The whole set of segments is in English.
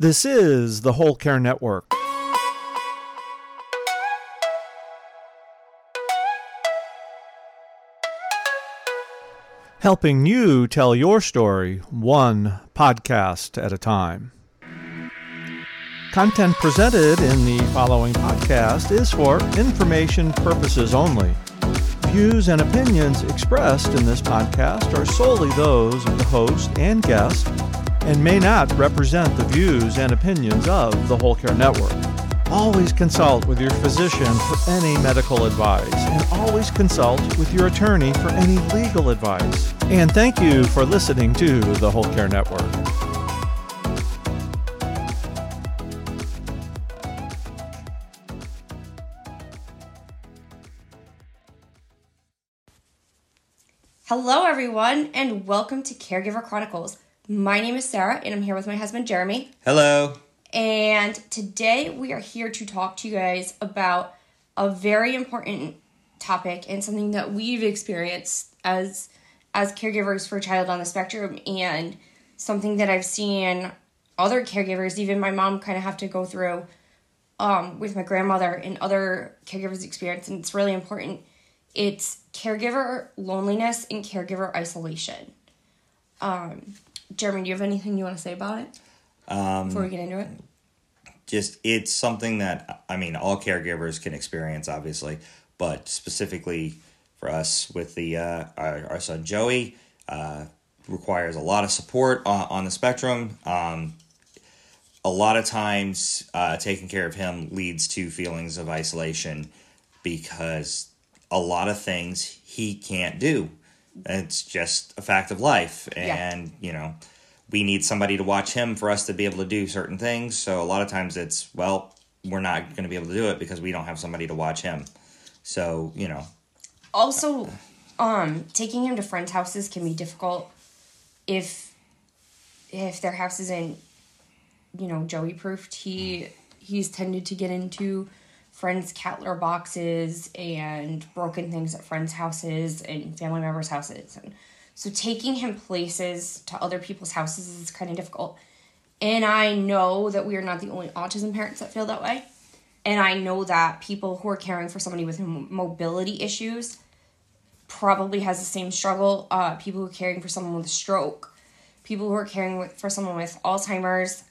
This is the Whole Care Network. Helping you tell your story one podcast at a time. Content presented in the following podcast is for information purposes only. Views and opinions expressed in this podcast are solely those of the host and guest and may not represent the views and opinions of the Whole Care Network. Always consult with your physician for any medical advice and always consult with your attorney for any legal advice. And thank you for listening to the Whole Care Network. Hello, everyone, and welcome to Caregiver Chronicles. My name is Sarah, and I'm here with my husband, Jeremy. Hello. And today we are here to talk to you guys about a very important topic and something that we've experienced as as caregivers for a child on the spectrum and something that I've seen other caregivers, even my mom kind of have to go through um, with my grandmother and other caregivers experience and it's really important. It's caregiver loneliness and caregiver isolation. Um, Jeremy, do you have anything you want to say about it Um, before we get into it? just it's something that I mean all caregivers can experience, obviously, but specifically for us with the uh, our, our son Joey uh, requires a lot of support on, on the spectrum. Um, a lot of times, uh, taking care of him leads to feelings of isolation because a lot of things he can't do. It's just a fact of life, Yeah. and you know we need somebody to watch him for us to be able to do certain things. So a lot of times it's, well, we're not going to be able to do it because we don't have somebody to watch him. So, you know, also um taking him to friends houses can be difficult if if their house isn't you know joey proofed he he's tended to get into friends cat litter boxes and broken things at friends houses and family members houses and so taking him places to other people's houses is kind of difficult and i know that we are not the only autism parents that feel that way and i know that people who are caring for somebody with mobility issues probably has the same struggle. Uh, people who are caring for someone with a stroke, people who are caring for someone with Alzheimer's.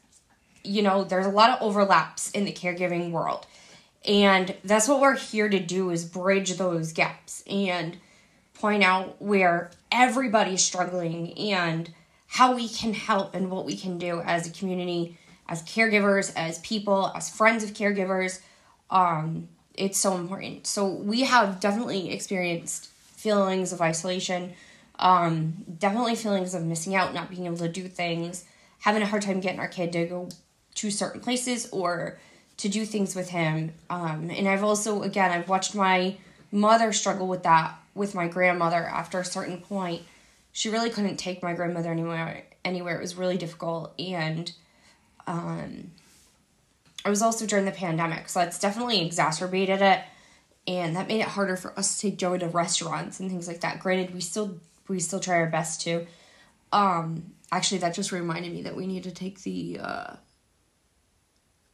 You know, there's a lot of overlaps in the caregiving world, and that's what we're here to do is bridge those gaps and point out where everybody's struggling and how we can help and what we can do as a community, as caregivers, as people, as friends of caregivers. Um, it's so important. So we have definitely experienced feelings of isolation, um, definitely feelings of missing out, not being able to do things, having a hard time getting our kid to go to certain places or to do things with him. Um, and I've also, again, I've watched my mother struggle with that with my grandmother after a certain point. She really couldn't take my grandmother anywhere. Anywhere it was really difficult, and um, it was also during the pandemic, so that's definitely exacerbated it and that made it harder for us to go to restaurants and things like that. Granted, we still we still try our best to. Um, actually, that just reminded me that we need to take the. Uh,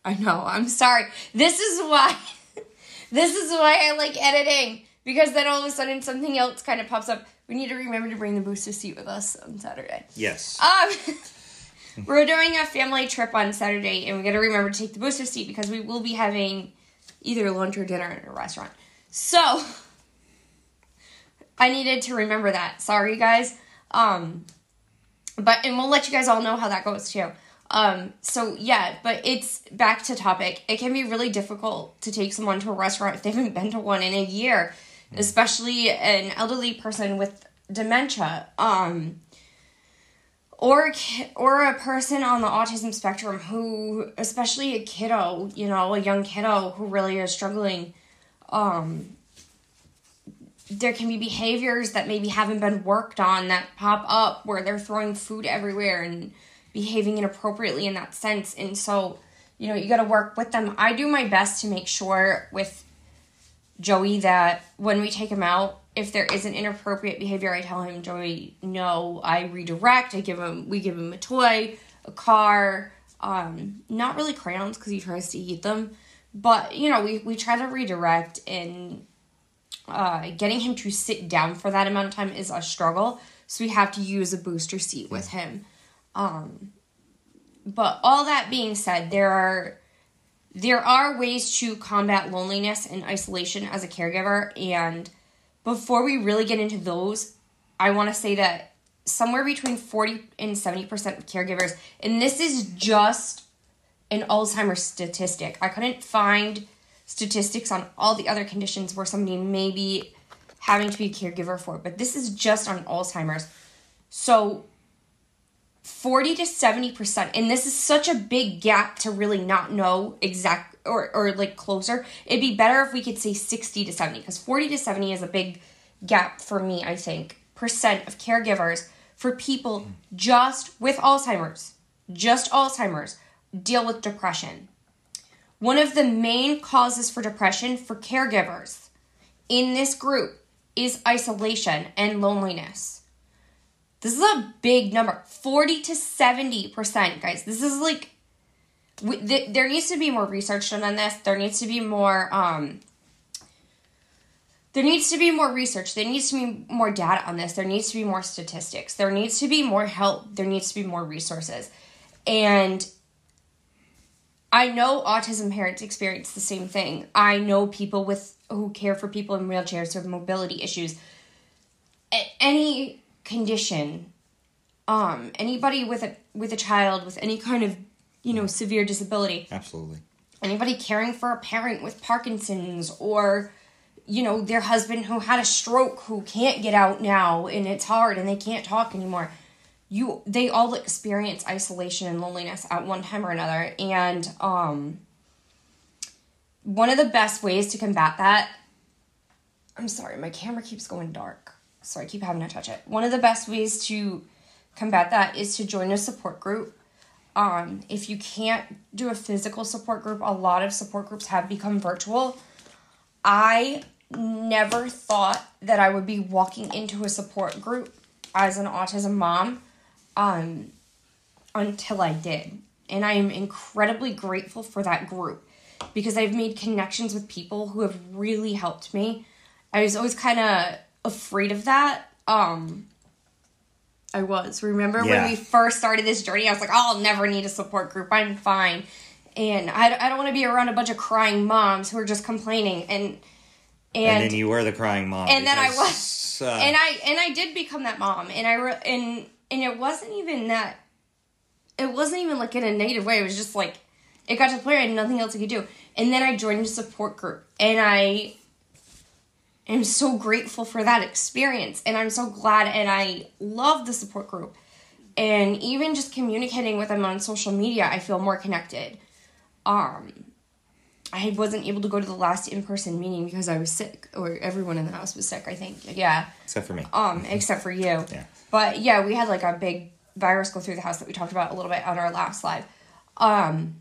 I know. I'm sorry. This is why. this is why I like editing because then all of a sudden something else kind of pops up. We need to remember to bring the booster seat with us on Saturday. yes. Um, we're doing a family trip on Saturday, and we got to remember to take the booster seat because we will be having either lunch or dinner at a restaurant. So I needed to remember that. Sorry, guys. Um, but and we'll let you guys all know how that goes too. Um, so yeah, but it's back to topic. It can be really difficult to take someone to a restaurant if they haven't been to one in a year, especially an elderly person with dementia. Um, or a or a person on the autism spectrum who especially a kiddo you know a young kiddo who really is struggling um there can be behaviors that maybe haven't been worked on that pop up where they're throwing food everywhere and behaving inappropriately in that sense and so you know you got to work with them i do my best to make sure with joey that when we take him out if there is an inappropriate behavior, I tell him, Joey, no, I redirect. I give him, we give him a toy, a car, Um, not really crayons because he tries to eat them, but you know we we try to redirect and uh, getting him to sit down for that amount of time is a struggle. So we have to use a booster seat with him. Um, but all that being said, there are there are ways to combat loneliness and isolation as a caregiver. And before we really get into those i want to say that somewhere between 40 and 70% of caregivers and this is just an alzheimer's statistic. I couldn't find statistics on all the other conditions where somebody may be having to be a caregiver for but this is just on alzheimer's. So 40 to 70% and this is such a big gap to really not know exact or, or like closer. It'd be better if we could say 60 to 70 because 40 to 70 is a big gap for me i think percent of caregivers for people just with alzheimer's just alzheimer's deal with depression. One of the main causes for depression for caregivers in this group is isolation and loneliness this is a big number 40 to 70%, guys. This is like, we, th- there needs to be more research done on this. There needs to be more, um, there needs to be more research. There needs to be more data on this. There needs to be more statistics. There needs to be more help. There needs to be more resources. And I know autism parents experience the same thing. I know people with who care for people in wheelchairs who have mobility issues. Any condition um anybody with a with a child with any kind of you know severe disability. Absolutely. anybody caring for a parent with parkinson's or you know their husband who had a stroke who can't get out now and it's hard and they can't talk anymore. You they all experience isolation and loneliness at one time or another. And um one of the best ways to combat that i'm sorry my camera keeps going dark so I keep having to touch it. One of the best ways to combat that is to join a support group. Um, if you can't do a physical support group, a lot of support groups have become virtual. I never thought that I would be walking into a support group as an autism mom um, until I did. And I am incredibly grateful for that group because I've made connections with people who have really helped me. I was always kind of afraid of that. Um I was. Remember Yeah. when we first started this journey, I was like, oh, I'll never need a support group. I'm fine. And I, I don't want to be around a bunch of crying moms who are just complaining. And and, And, then you were the crying mom. and then I was uh, and I and I did become that mom. And I re- and and it wasn't even that. It wasn't even like in a negative way. It was just like it got to the point where I had nothing else I could do. And then I joined a support group, and I am so grateful for that experience. And I'm so glad, and I love the support group. And even just communicating with them on social media, I feel more connected. Um, I wasn't able to go to the last in person meeting because I was sick, or everyone in the house was sick. I think, yeah except for me. um, except for you. Yeah. But yeah, we had like a big virus go through the house that we talked about a little bit on our last live. Um,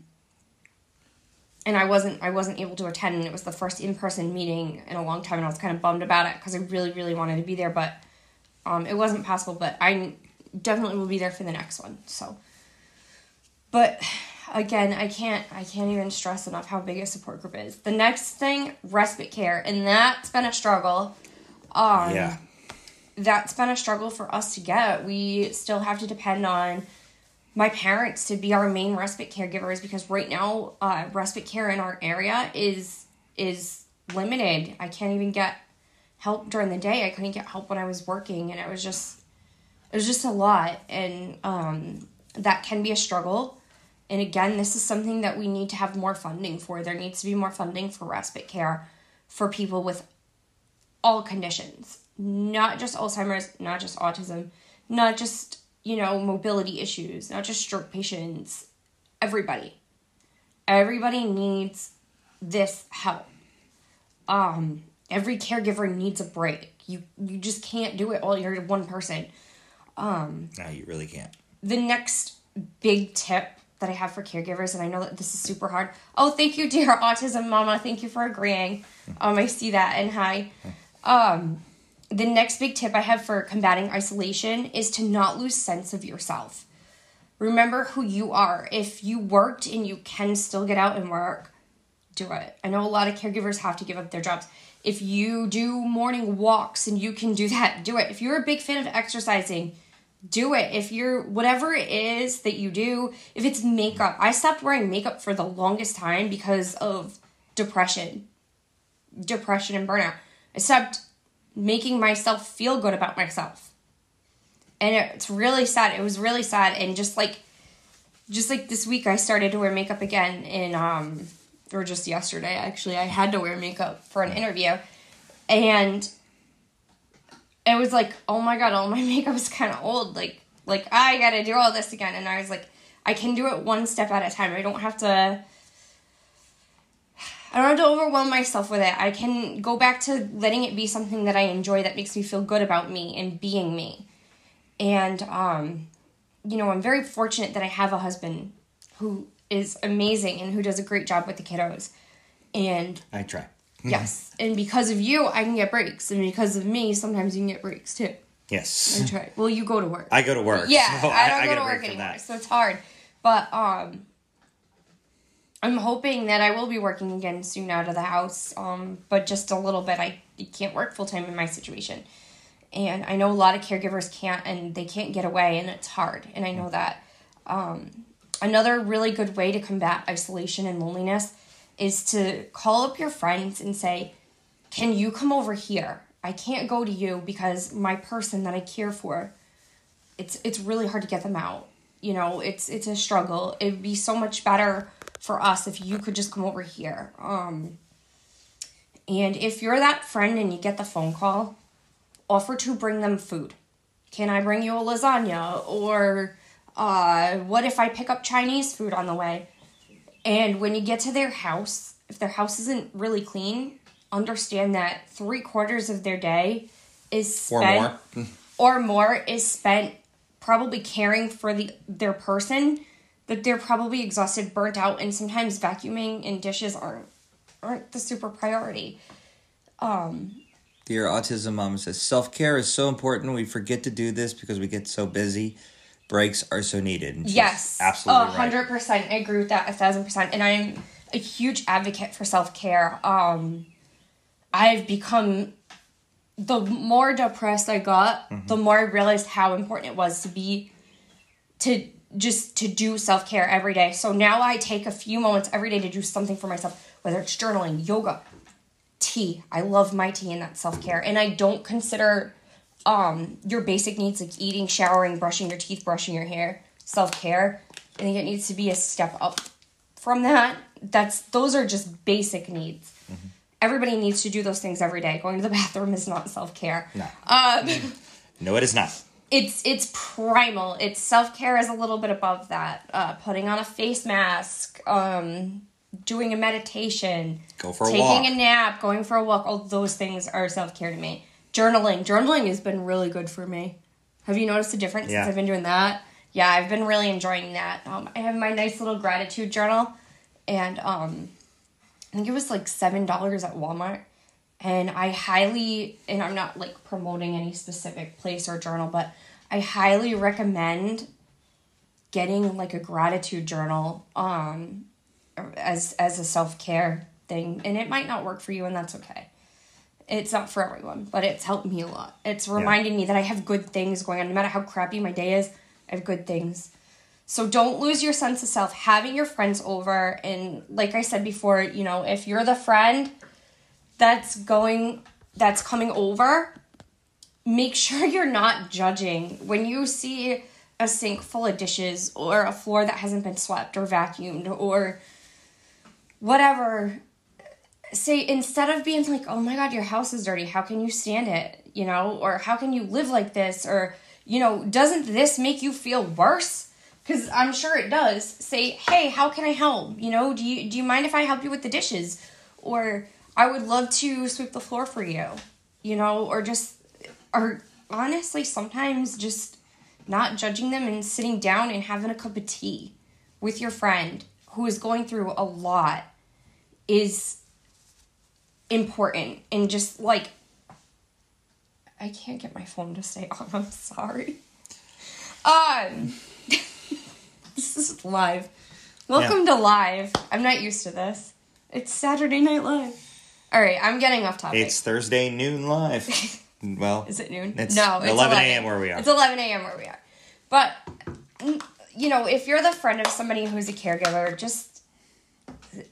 and I wasn't I wasn't able to attend, and it was the first in person meeting in a long time, and I was kind of bummed about it because I really really wanted to be there, but um, it wasn't possible. But I definitely will be there for the next one. So, but again, I can't I can't even stress enough how big a support group is. The next thing, respite care, and that's been a struggle. Um, yeah. that's been a struggle for us to get. We still have to depend on my parents to be our main respite caregivers because right now uh, respite care in our area is is limited. I can't even get help during the day. I couldn't get help when I was working, and it was just it was just a lot, and um, that can be a struggle. And again, this is something that we need to have more funding for. There needs to be more funding for respite care for people with all conditions, not just Alzheimer's, not just autism, not just, you know, mobility issues, not just stroke patients, everybody. Everybody needs this help. Um, every caregiver needs a break. You you just can't do it all you're one person. Um, no, you really can't. The next big tip that I have for caregivers, and I know that this is super hard. Oh, thank you, dear autism mama. Thank you for agreeing. Um, I see that and hi. Um, the next big tip I have for combating isolation is to not lose sense of yourself. Remember who you are. If you worked and you can still get out and work, do it. I know a lot of caregivers have to give up their jobs. If you do morning walks and you can do that, do it. If you're a big fan of exercising, do it. If you're whatever it is that you do, if it's makeup, I stopped wearing makeup for the longest time because of depression, depression and burnout. I stopped making myself feel good about myself. And it's really sad. It was really sad and just like just like this week I started to wear makeup again in um or just yesterday actually. I had to wear makeup for an interview and it was like, oh my god, all my makeup is kind of old. Like, like I gotta do all this again. And I was like, I can do it one step at a time. I don't have to. I don't have to overwhelm myself with it. I can go back to letting it be something that I enjoy that makes me feel good about me and being me. And um, you know, I'm very fortunate that I have a husband who is amazing and who does a great job with the kiddos. And I try. Yes. And because of you, I can get breaks. And because of me, sometimes you can get breaks too. Yes. I try. Well, you go to work. I go to work. yeah, so I don't I go get to work anymore. So it's hard. But um I'm hoping that I will be working again soon out of the house. Um, but just a little bit. I can't work full time in my situation. And I know a lot of caregivers can't and they can't get away and it's hard. And I know that. Um, another really good way to combat isolation and loneliness is to call up your friends and say, Can you come over here? I can't go to you because my person that I care for, it's it's really hard to get them out. You know, it's it's a struggle. It'd be so much better for us if you could just come over here. Um and if you're that friend and you get the phone call, offer to bring them food. Can I bring you a lasagna? Or uh, what if I pick up Chinese food on the way? And when you get to their house, if their house isn't really clean, understand that three quarters of their day is Or spent more. or more is spent probably caring for the their person that they're probably exhausted burnt out and sometimes vacuuming and dishes aren't aren't the super priority Um, Dear Autism Mom says self care is so important. We forget to do this because we get so busy. Breaks are so needed. And Yes, absolutely a right. hundred percent. I agree with that a thousand percent. And I'm a huge advocate for self care. Um, I've become the more depressed I got, Mm-hmm. the more I realized how important it was to be to just to do self care every day. So now I take a few moments every day to do something for myself, whether it's journaling, yoga, tea. I love my tea and that's self care. And I don't consider um your basic needs like eating, showering, brushing your teeth, brushing your hair, self care. I think it needs to be a step up from that. That's those are just basic needs. Everybody needs to do those things every day. Going to the bathroom is not self care. No. Um, No, it is not. It's it's primal. It's self care is a little bit above that. Uh, putting on a face mask, um, doing a meditation, Go for a taking walk. a nap, going for a walk. All those things are self care to me. Journaling, journaling has been really good for me. Have you noticed a difference Yeah. since I've been doing that? Yeah, I've been really enjoying that. Um, I have my nice little gratitude journal, and um, I think it was like seven dollars at Walmart. And I highly, and I'm not like promoting any specific place or journal, but I highly recommend getting like a gratitude journal um as as a self-care thing. And it might not work for you and that's okay. It's not for everyone but it's helped me a lot. It's reminding me that i have good things going on. No matter how crappy my day is i have good things. So don't lose your sense of self. Having your friends over and like i said before you know if you're the friend that's going that's coming over make sure you're not judging. When you see a sink full of dishes or a floor that hasn't been swept or vacuumed or whatever say instead of being like oh my god your house is dirty. How can you stand it? You know or how can you live like this? or you know doesn't this make you feel worse? Because i'm sure it does. Say hey how can i help? You know do you do you mind if i help you with the dishes? Or i would love to sweep the floor for you you know or just or honestly sometimes just not judging them and sitting down and having a cup of tea with your friend who is going through a lot is important and just like I can't get my phone to stay on. I'm sorry. Um this is live. Welcome to live. I'm not used to this. It's Saturday Night Live. All right, I'm getting off topic. It's Thursday noon live. Well, Is it noon? It's no, it's 11 a.m. where we are. It's 11 a.m. where we are. But, mm, you know, if you're the friend of somebody who's a caregiver, just,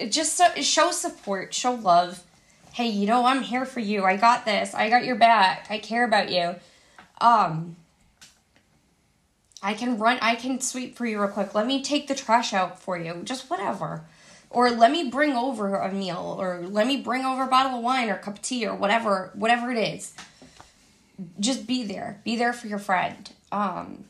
just show support, show love. Hey, you know, I'm here for you. I got this. I got your back. I care about you. Um, I can run, I can sweep for you real quick. Let me take the trash out for you. Just whatever. Or let me bring over a meal, or let me bring over a bottle of wine or a cup of tea, or whatever, whatever it is. Just be there. Be there for your friend. Um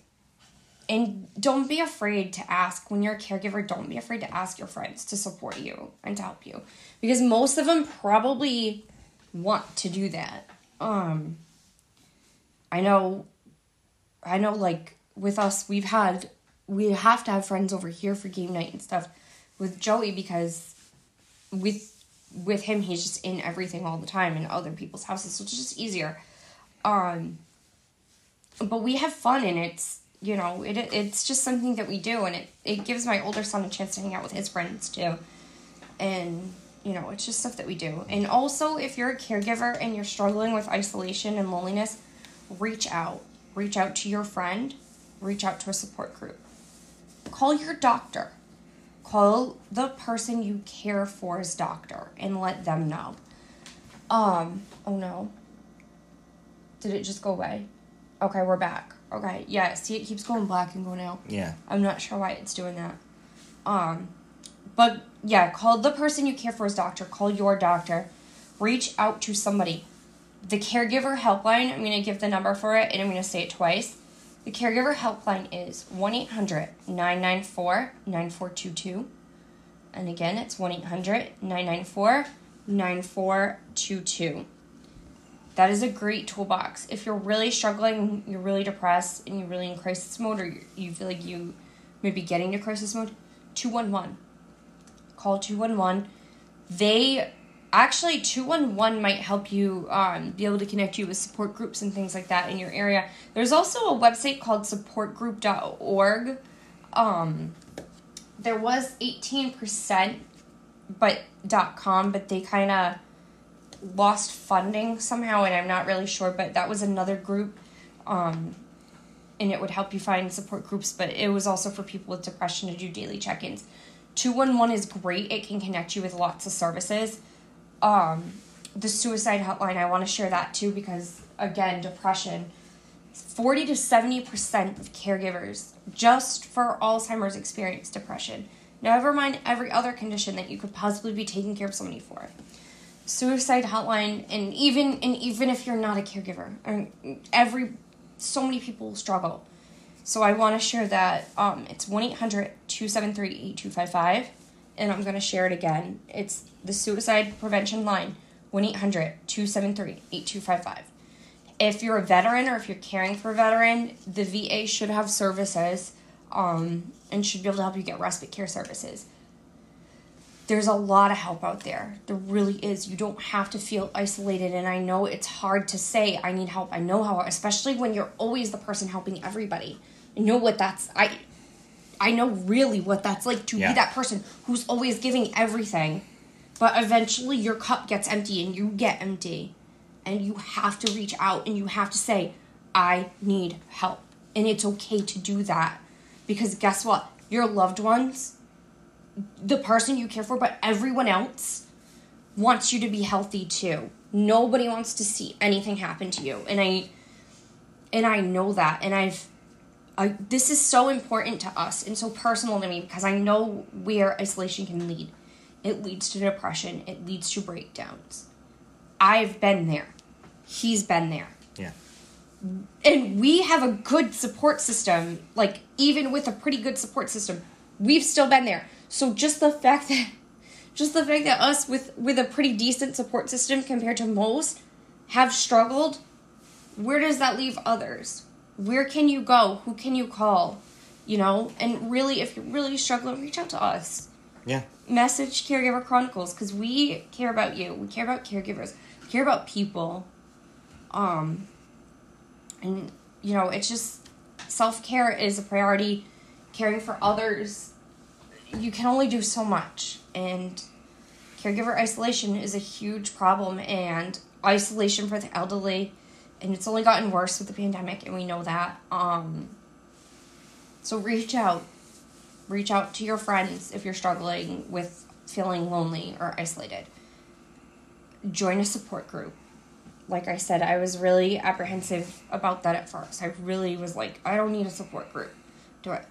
and don't be afraid to ask. When you're a caregiver don't be afraid to ask your friends to support you and to help you. Because most of them probably want to do that. Um i know i know like with us we've had we have to have friends over here for game night and stuff with joey because with with him he's just in everything all the time in other people's houses so it's just easier. Um but we have fun and it's you know it it's just something that we do and it it gives my older son a chance to hang out with his friends too. And you know it's just stuff that we do. And also if you're a caregiver and you're struggling with isolation and loneliness reach out. Reach out to your friend. Reach out to a support group. Call your doctor call the person you care for's doctor and let them know um oh no did it just go away? Okay, we're back. Okay, yeah, see, it keeps going black and going out. yeah. I'm not sure why it's doing that. Um, but yeah, call the person you care for as doctor. Call your doctor. Reach out to somebody. The caregiver helpline. I'm gonna give the number for it, and I'm gonna say it twice. The caregiver helpline is 1 800 994 9422. And again, it's 1 800 994 9422 that is a great toolbox. If you're really struggling, you're really depressed, and you're really in crisis mode, or you- feel like you may be getting to crisis mode, 211. Call 211. They actually, 211 might help you um, be able to connect you with support groups and things like that in your area. There's also a website called supportgroup.org. Um, there was 18%, but .com, but they kind of lost funding somehow and i'm not really sure but that was another group um, and it would help you find support groups but it was also for people with depression to do daily check-ins 211 is great it can connect you with lots of services um, the suicide hotline i want to share that too because again depression. 40 to 70% of caregivers just for alzheimer's experience depression. Never mind every other condition that you could possibly be taking care of somebody for. Suicide hotline and even and even if you're not a caregiver or every so many people struggle. So i want to share that um, it's 1-800-273-8255 and i'm going to share it again it's the suicide prevention line 1-800-273-8255 if you're a veteran or if you're caring for a veteran the va should have services um, and should be able to help you get respite care services there's a lot of help out there. There really is. You don't have to feel isolated. And I know it's hard to say, I need help. I know how, especially when you're always the person helping everybody. I know what that's, I, I know really what that's like to Yeah. be that person who's always giving everything. But eventually your cup gets empty and you get empty. And you have to reach out and you have to say, I need help. And it's okay to do that. Because guess what? Your loved ones, the person you care for, but everyone else wants you to be healthy too. Nobody wants to see anything happen to you. And I and I know that and I've I this is so important to us and so personal to me because I know where isolation can lead. It leads to depression, it leads to breakdowns. I've been there. He's been there Yeah. and we have a good support system like even with a pretty good support system we've still been there so just the fact that just the fact that us with with a pretty decent support system compared to most have struggled where does that leave others where can you go? Who can you call? You know? And really if you're really struggling reach out to us. Yeah. message caregiver chronicles because we care about you. We care about caregivers. We care about people. Um and you know it's just self-care is a priority. Caring for others, you can only do so much. And caregiver isolation is a huge problem, and isolation for the elderly, and it's only gotten worse with the pandemic, and we know that. Um, so reach out. Reach out to your friends if you're struggling with feeling lonely or isolated. Join a support group. Like I said, I was really apprehensive about that at first. I really was like, I don't need a support group. Do it.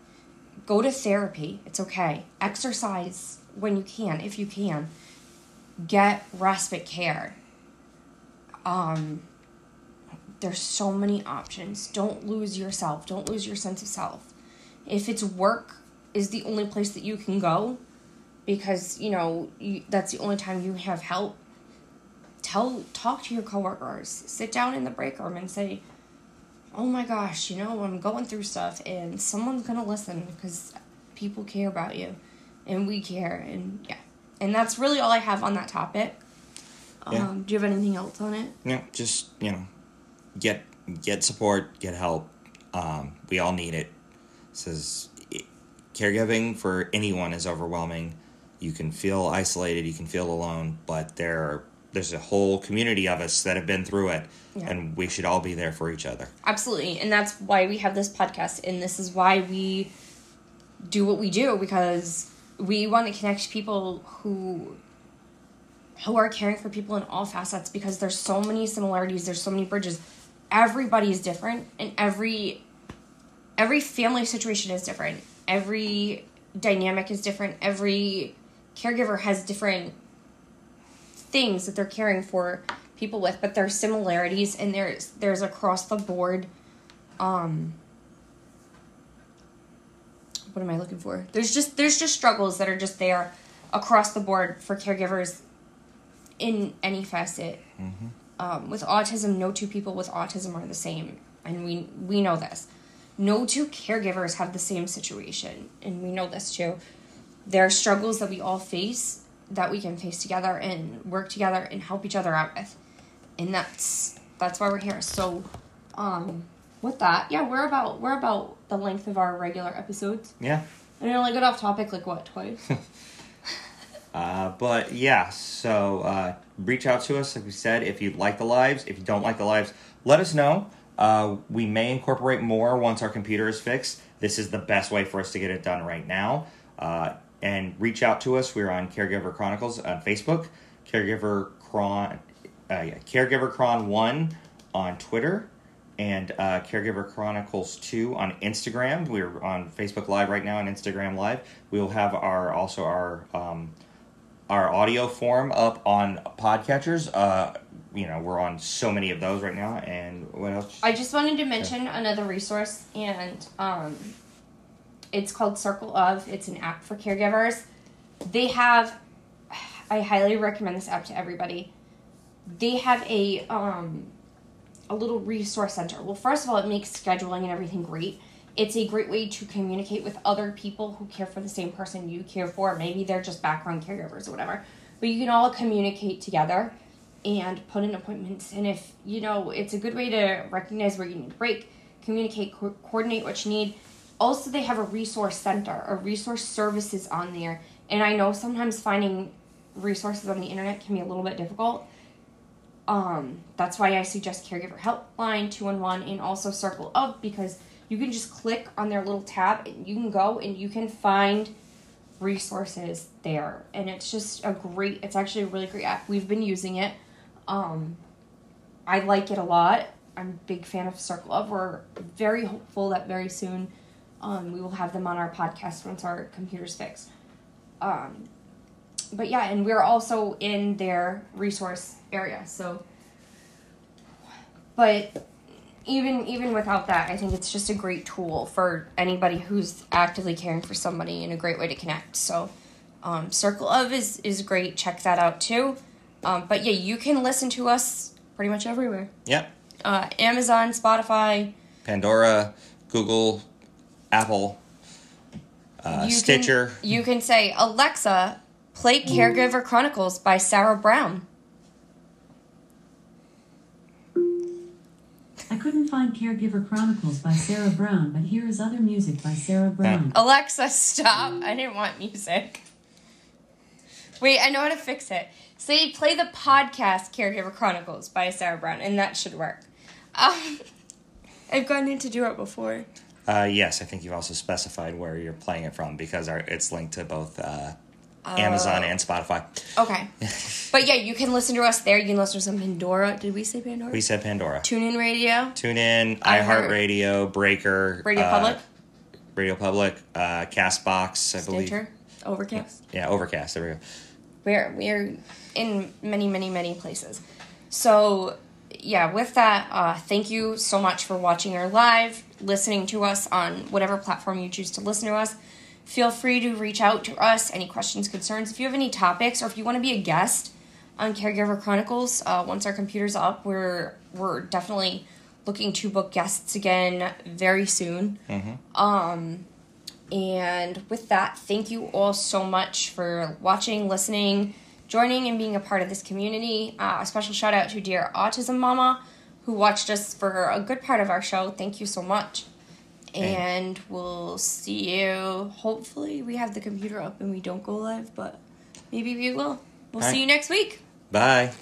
Go to therapy. It's okay. Exercise when you can, if you can. Get respite care. Um, there's so many options. Don't lose yourself. Don't lose your sense of self. If it's work is the only place that you can go because, you know, you, that's the only time you have help, tell talk to your coworkers. Sit down in the break room and say, "Oh my gosh, you know, I'm going through stuff and someone's going to listen because people care about you and we care and yeah." And that's really all I have on that topic. Yeah. Um, do you have anything else on it? Yeah, just you know, get get support, get help. Um, we all need it. Says it, caregiving for anyone is overwhelming. You can feel isolated, you can feel alone, but there are, there's a whole community of us that have been through it, Yeah. and we should all be there for each other. Absolutely. And that's why we have this podcast and this is why we do what we do because we want to connect people who who are caring for people in all facets because there's so many similarities, there's so many bridges. Everybody is different and every every family situation is different. Every dynamic is different. Every caregiver has different things that they're caring for people with, but there's similarities and there's there's across the board um what am I looking for? There's just there's just struggles that are just there across the board for caregivers in any facet. Um, with autism, no two people with autism are the same, and we we know this. No two caregivers have the same situation, and we know this too. There are struggles that we all face that we can face together and work together and help each other out with, and that's that's why we're here. So, um, with that, yeah, we're about we're about the length of our regular episodes. Yeah. And I only got off topic like what twice. Uh, but yeah, so uh, reach out to us, like we said, if you like the lives. If you don't like the lives, let us know. Uh, we may incorporate more once our computer is fixed. This is the best way for us to get it done right now. Uh, and reach out to us. We're on Caregiver Chronicles on Facebook, Caregiver Cron, uh, yeah, Caregiver Cron One on Twitter, and uh, Caregiver Chronicles Two on Instagram. We're on Facebook Live right now and Instagram Live. We will have our also our um, our audio form up on podcatchers. Uh, you know, we're on so many of those right now. And what else? I just wanted to mention another resource, and um, it's called Circle of. It's an app for caregivers. They have, I highly recommend this app to everybody. They have a um, a little resource center. Well, first of all, it makes scheduling and everything great. It's a great way to communicate with other people who care for the same person you care for. Maybe they're just background caregivers or whatever. But you can all communicate together and put in appointments. And if, you know, it's a good way to recognize where you need a break, communicate, co- coordinate what you need. Also, they have a resource center, a resource services on there. And I know sometimes finding resources on the internet can be a little bit difficult. Um, that's why I suggest Caregiver Helpline 211 and also Circle Of because you can just click on their little tab and you can go and you can find resources there. And it's just a great, it's actually a really great app. We've been using it. Um, I like it a lot. I'm a big fan of Circle Of. We're very hopeful that very soon um, we will have them on our podcast once our computer's fixed. Um, but yeah, and we're also in their resource area. So, but even even without that, I think it's just a great tool for anybody who's actively caring for somebody and a great way to connect. So, um, Circle of is is great. Check that out too. Um, but yeah, you can listen to us pretty much everywhere. Yeah. Uh, Amazon, Spotify, Pandora, Google, Apple, uh, you Stitcher. Can, you can say Alexa, play Caregiver Chronicles by Sarah Brown. Caregiver Chronicles by Sarah Brown, but here is other music by Sarah Brown. Alexa, stop. I didn't want music. Wait, I know how to fix it. Say, play the podcast Caregiver Chronicles by Sarah Brown, and that should work. Um, I've gone in to do it before. Uh, yes, I think you've also specified where you're playing it from because our, it's linked to both uh, Amazon and Spotify. Okay. but yeah, you can listen to us there. You can listen to some Pandora. Did we say Pandora? We said Pandora. Tune in radio. Tune in, iHeart- iHeartRadio, Breaker, Radio uh, Public. Radio Public, uh, Castbox, I believe. Overcast. Yeah, Overcast. There we go. We're we're in many many many places. So yeah, with that, uh, thank you so much for watching our live, listening to us on whatever platform you choose to listen to us. Feel free to reach out to us. Any questions, concerns, if you have any topics, or if you want to be a guest on Caregiver Chronicles, uh, once our computer's up, we're we're definitely looking to book guests again very soon. Um, and with that, thank you all so much for watching, listening, joining, and being a part of this community. Uh, a special shout out to dear Autism Mama, who watched us for a good part of our show. Thank you so much. And we'll see you. Hopefully, we have the computer up and we don't go live, but maybe we will. We'll All see right. you next week. Bye.